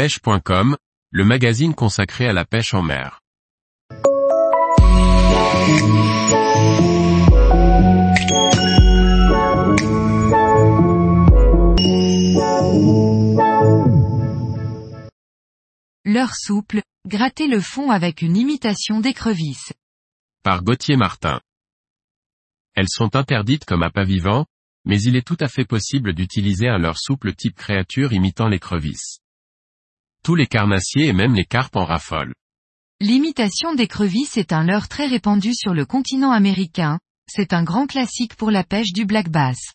pêche.com, le magazine consacré à la pêche en mer. L'heure souple, gratter le fond avec une imitation d'écrevisse. Par Gauthier Martin. Elles sont interdites comme appât vivant, mais il est tout à fait possible d'utiliser un leurre souple type créature imitant l'écrevisse. Tous les carnassiers et même les carpes en raffolent. L'imitation d'écrevisse est un leurre très répandu sur le continent américain, c'est un grand classique pour la pêche du black bass.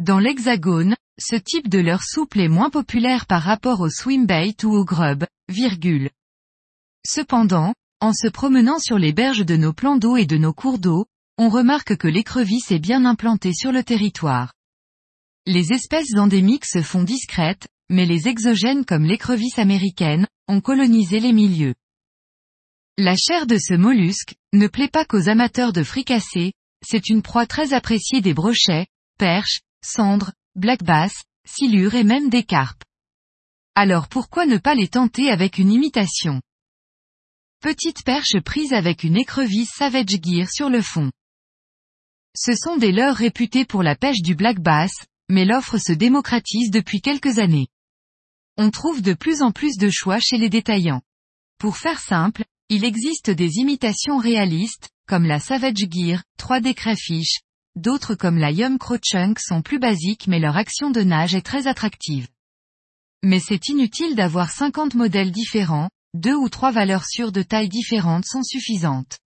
Dans l'hexagone, ce type de leurre souple est moins populaire par rapport au swimbait ou au grub, virgule. Cependant, en se promenant sur les berges de nos plans d'eau et de nos cours d'eau, on remarque que l'écrevisse est bien implantée sur le territoire. Les espèces endémiques se font discrètes, mais les exogènes comme l'écrevisse américaine, ont colonisé les milieux. La chair de ce mollusque, ne plaît pas qu'aux amateurs de fricassés, c'est une proie très appréciée des brochets, perches, cendres, black bass, silures et même des carpes. Alors pourquoi ne pas les tenter avec une imitation? Petite perche prise avec une écrevisse Savage Gear sur le fond. Ce sont des leurres réputés pour la pêche du black bass, mais l'offre se démocratise depuis quelques années. On trouve de plus en plus de choix chez les détaillants. Pour faire simple, il existe des imitations réalistes, comme la Savage Gear, 3D Crayfish. D'autres comme la Yum Crow Chunk sont plus basiques mais leur action de nage est très attractive. Mais c'est inutile d'avoir 50 modèles différents, deux ou trois valeurs sûres de tailles différentes sont suffisantes.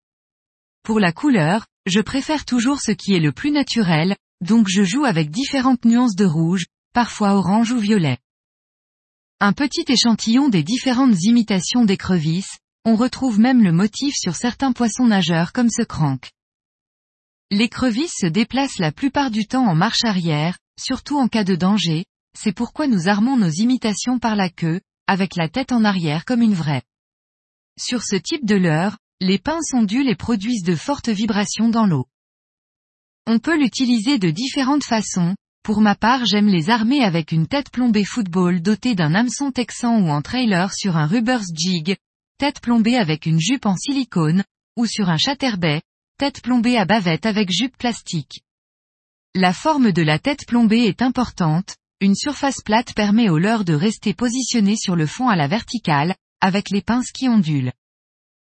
Pour la couleur, je préfère toujours ce qui est le plus naturel, donc je joue avec différentes nuances de rouge, parfois orange ou violet. Un petit échantillon des différentes imitations d'écrevisses, on retrouve même le motif sur certains poissons nageurs comme ce crank. L'écrevisse se déplace la plupart du temps en marche arrière, surtout en cas de danger, c'est pourquoi nous armons nos imitations par la queue, avec la tête en arrière comme une vraie. Sur ce type de leurre, les pinces ondulent et produisent de fortes vibrations dans l'eau. On peut l'utiliser de différentes façons, pour ma part j'aime les armer avec une tête plombée football dotée d'un hameçon texan ou en trailer sur un rubbers jig, tête plombée avec une jupe en silicone, ou sur un chatterbait, tête plombée à bavette avec jupe plastique. La forme de la tête plombée est importante, une surface plate permet au leurre de rester positionné sur le fond à la verticale, avec les pinces qui ondulent.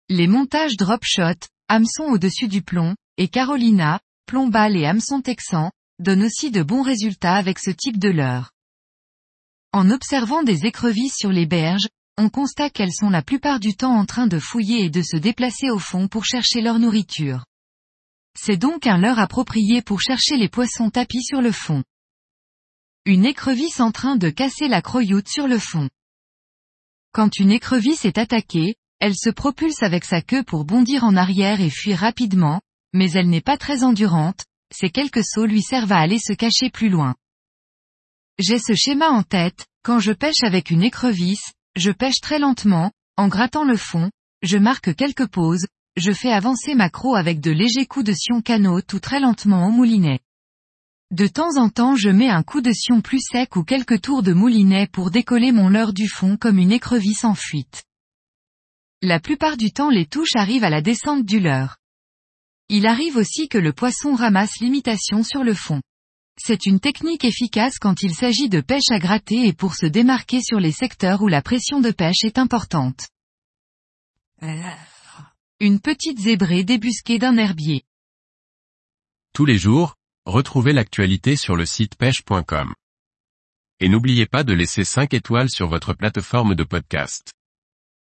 Les montages drop shot, hameçon au-dessus du plomb, et Carolina, plombal et hameçon texan, donnent aussi de bons résultats avec ce type de leurre. En observant des écrevisses sur les berges, on constate qu'elles sont la plupart du temps en train de fouiller et de se déplacer au fond pour chercher leur nourriture. C'est donc un leurre approprié pour chercher les poissons tapis sur le fond. Une écrevisse en train de casser la croyoute sur le fond. Quand une écrevisse est attaquée, elle se propulse avec sa queue pour bondir en arrière et fuir rapidement, mais elle n'est pas très endurante, ces quelques sauts lui servent à aller se cacher plus loin. J'ai ce schéma en tête, quand je pêche avec une écrevisse, je pêche très lentement, en grattant le fond, je marque quelques pauses, je fais avancer ma croc avec de légers coups de sion canot ou très lentement au moulinet. De temps en temps je mets un coup de sion plus sec ou quelques tours de moulinet pour décoller mon leurre du fond comme une écrevisse en fuite. La plupart du temps les touches arrivent à la descente du leurre. Il arrive aussi que le poisson ramasse l'imitation sur le fond. C'est une technique efficace quand il s'agit de pêche à gratter et pour se démarquer sur les secteurs où la pression de pêche est importante. Une petite zébrée débusquée d'un herbier. Tous les jours, retrouvez l'actualité sur le site pêche.com. Et n'oubliez pas de laisser 5 étoiles sur votre plateforme de podcast.